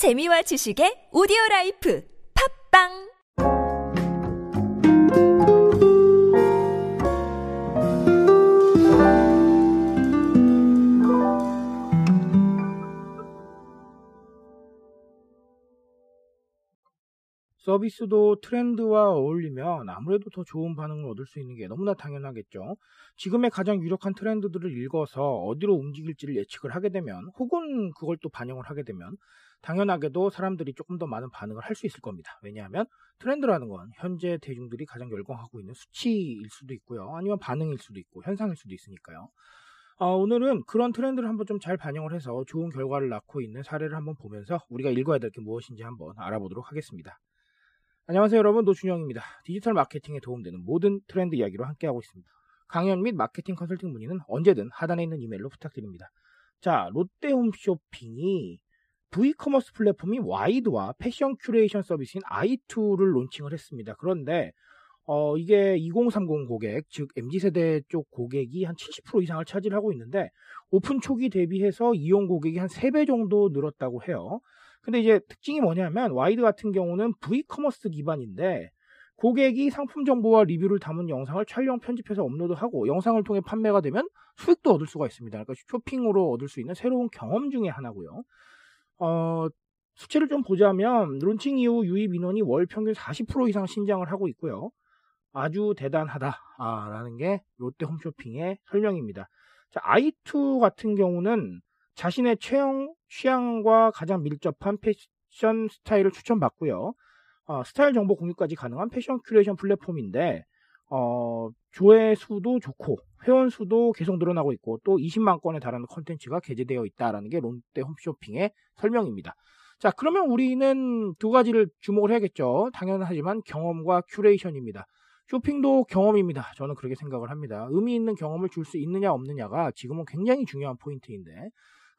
재미와 지식의 오디오 라이프 팟빵 서비스도 트렌드와 어울리면 아무래도 더 좋은 반응을 얻을 수 있는 게 너무나 당연하겠죠. 지금의 가장 유력한 트렌드들을 읽어서 어디로 움직일지를 예측을 하게 되면 혹은 그걸 또 반영을 하게 되면 당연하게도 사람들이 조금 더 많은 반응을 할 수 있을 겁니다. 왜냐하면 트렌드라는 건 현재 대중들이 가장 열광하고 있는 수치일 수도 있고요. 아니면 반응일 수도 있고 현상일 수도 있으니까요. 어, 오늘은 그런 트렌드를 한번 좀 잘 반영을 해서 좋은 결과를 낳고 있는 사례를 한번 보면서 우리가 읽어야 될 게 무엇인지 한번 알아보도록 하겠습니다. 안녕하세요 여러분 노준영입니다. 디지털 마케팅에 도움되는 모든 트렌드 이야기로 함께하고 있습니다. 강연 및 마케팅 컨설팅 문의는 언제든 하단에 있는 이메일로 부탁드립니다. 자 롯데홈쇼핑이 V커머스 플랫폼인 와이드와 패션 큐레이션 서비스인 i2를 론칭을 했습니다. 그런데 어, 이게 2030 고객, 즉 MZ세대 쪽 고객이 한 70% 이상을 차지하고 있는데 오픈 초기 대비해서 이용 고객이 한 3배 정도 늘었다고 해요. 근데 이제 특징이 뭐냐면 와이드 같은 경우는 V커머스 기반인데 고객이 상품 정보와 리뷰를 담은 영상을 촬영 편집해서 업로드하고 영상을 통해 판매가 되면 수익도 얻을 수가 있습니다. 그러니까 쇼핑으로 얻을 수 있는 새로운 경험 중에 하나고요. 어, 수치를 좀 보자면 론칭 이후 유입 인원이 월 평균 40% 이상 신장을 하고 있고요. 아주 대단하다라는 게 롯데 홈쇼핑의 설명입니다. 자, i2 같은 경우는 자신의 체형 취향과 가장 밀접한 패션 스타일을 추천받고요. 어, 스타일 정보 공유까지 가능한 패션 큐레이션 플랫폼인데 어, 조회수도 좋고 회원 수도 계속 늘어나고 있고 또 20만 건에 달하는 컨텐츠가 게재되어 있다라는 게 롯데 홈쇼핑의 설명입니다. 자, 그러면 우리는 두 가지를 주목을 해야겠죠. 당연하지만 경험과 큐레이션입니다. 쇼핑도 경험입니다. 저는 그렇게 생각을 합니다. 의미 있는 경험을 줄 수 있느냐 없느냐가 지금은 굉장히 중요한 포인트인데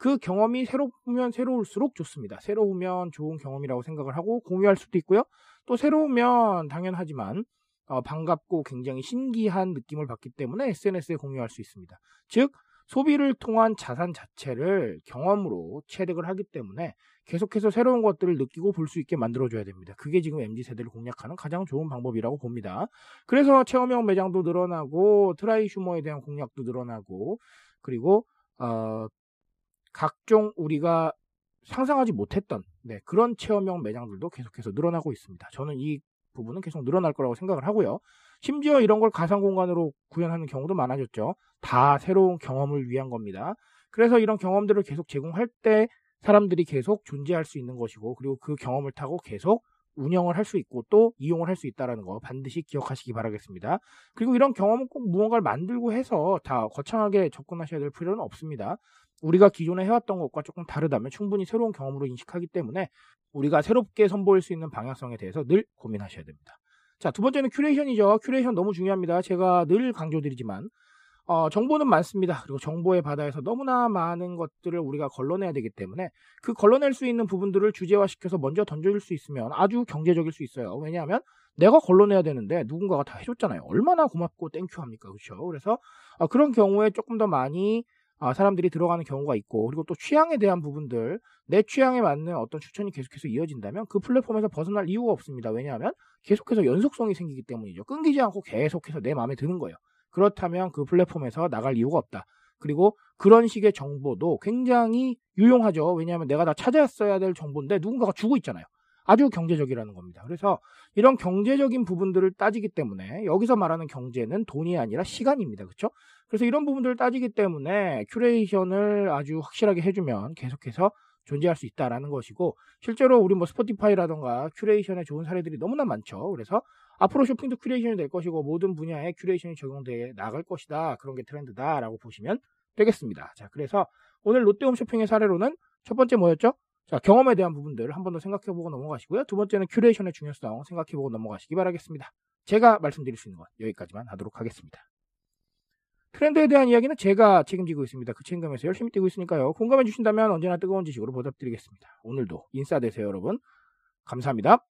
그 경험이 새로우면 새로울수록 좋습니다. 새로우면 좋은 경험이라고 생각을 하고 공유할 수도 있고요. 또 새로우면 당연하지만 어, 반갑고 굉장히 신기한 느낌을 받기 때문에 SNS에 공유할 수 있습니다. 즉 소비를 통한 자산 자체를 경험으로 체득을 하기 때문에 계속해서 새로운 것들을 느끼고 볼 수 있게 만들어줘야 됩니다. 그게 지금 MZ 세대를 공략하는 가장 좋은 방법이라고 봅니다. 그래서 체험형 매장도 늘어나고 trysumer에 대한 공략도 늘어나고 그리고 어, 각종 우리가 상상하지 못했던 네, 그런 체험형 매장들도 계속해서 늘어나고 있습니다. 저는 이 부분은 계속 늘어날 거라고 생각을 하고요. 심지어 이런 걸 가상 공간으로 구현하는 경우도 많아졌죠. 다 새로운 경험을 위한 겁니다. 그래서 이런 경험들을 계속 제공할 때 사람들이 계속 존재할 수 있는 것이고 그리고 그 경험을 타고 계속 운영을 할 수 있고 또 이용을 할 수 있다는 거 반드시 기억하시기 바라겠습니다. 그리고 이런 경험은 꼭 무언가를 만들고 해서 다 거창하게 접근하셔야 될 필요는 없습니다. 우리가 기존에 해왔던 것과 조금 다르다면 충분히 새로운 경험으로 인식하기 때문에 우리가 새롭게 선보일 수 있는 방향성에 대해서 늘 고민하셔야 됩니다. 자, 두 번째는 큐레이션이죠. 큐레이션 너무 중요합니다. 제가 늘 강조드리지만 어, 정보는 많습니다. 그리고 정보의 바다에서 너무나 많은 것들을 우리가 걸러내야 되기 때문에 그 걸러낼 수 있는 부분들을 주제화시켜서 먼저 던져줄 수 있으면 아주 경제적일 수 있어요. 왜냐하면 내가 걸러내야 되는데 누군가가 다 해줬잖아요. 얼마나 고맙고 thank you 합니까? 그렇죠? 그래서 어, 그런 경우에 조금 더 많이 아, 사람들이 들어가는 경우가 있고 그리고 또 취향에 대한 부분들 내 취향에 맞는 어떤 추천이 계속해서 이어진다면 그 플랫폼에서 벗어날 이유가 없습니다. 왜냐하면 계속해서 연속성이 생기기 때문이죠. 끊기지 않고 계속해서 내 마음에 드는 거예요. 그렇다면 그 플랫폼에서 나갈 이유가 없다. 그리고 그런 식의 정보도 굉장히 유용하죠. 왜냐하면 내가 다 찾았어야 될 정보인데 누군가가 주고 있잖아요. 아주 경제적이라는 겁니다. 그래서 이런 경제적인 부분들을 따지기 때문에 여기서 말하는 경제는 돈이 아니라 시간입니다. 그렇죠? 그래서 이런 부분들을 따지기 때문에 큐레이션을 아주 확실하게 해주면 계속해서 존재할 수 있다라는 것이고 실제로 우리 뭐 Spotify라던가 큐레이션에 좋은 사례들이 너무나 많죠. 그래서 앞으로 쇼핑도 큐레이션이 될 것이고 모든 분야에 큐레이션이 적용돼 나갈 것이다. 그런 게 트렌드다라고 보시면 되겠습니다. 자, 그래서 오늘 롯데홈 쇼핑의 사례로는 첫 번째 뭐였죠? 자, 경험에 대한 부분들을 한 번 더 생각해보고 넘어가시고요. 두 번째는 큐레이션의 중요성 생각해보고 넘어가시기 바라겠습니다. 제가 말씀드릴 수 있는 건 여기까지만 하도록 하겠습니다. 트렌드에 대한 이야기는 제가 책임지고 있습니다. 그 책임감에서 열심히 뛰고 있으니까요. 공감해 주신다면 언제나 뜨거운 지식으로 보답드리겠습니다. 오늘도 인싸 되세요, 여러분. 감사합니다.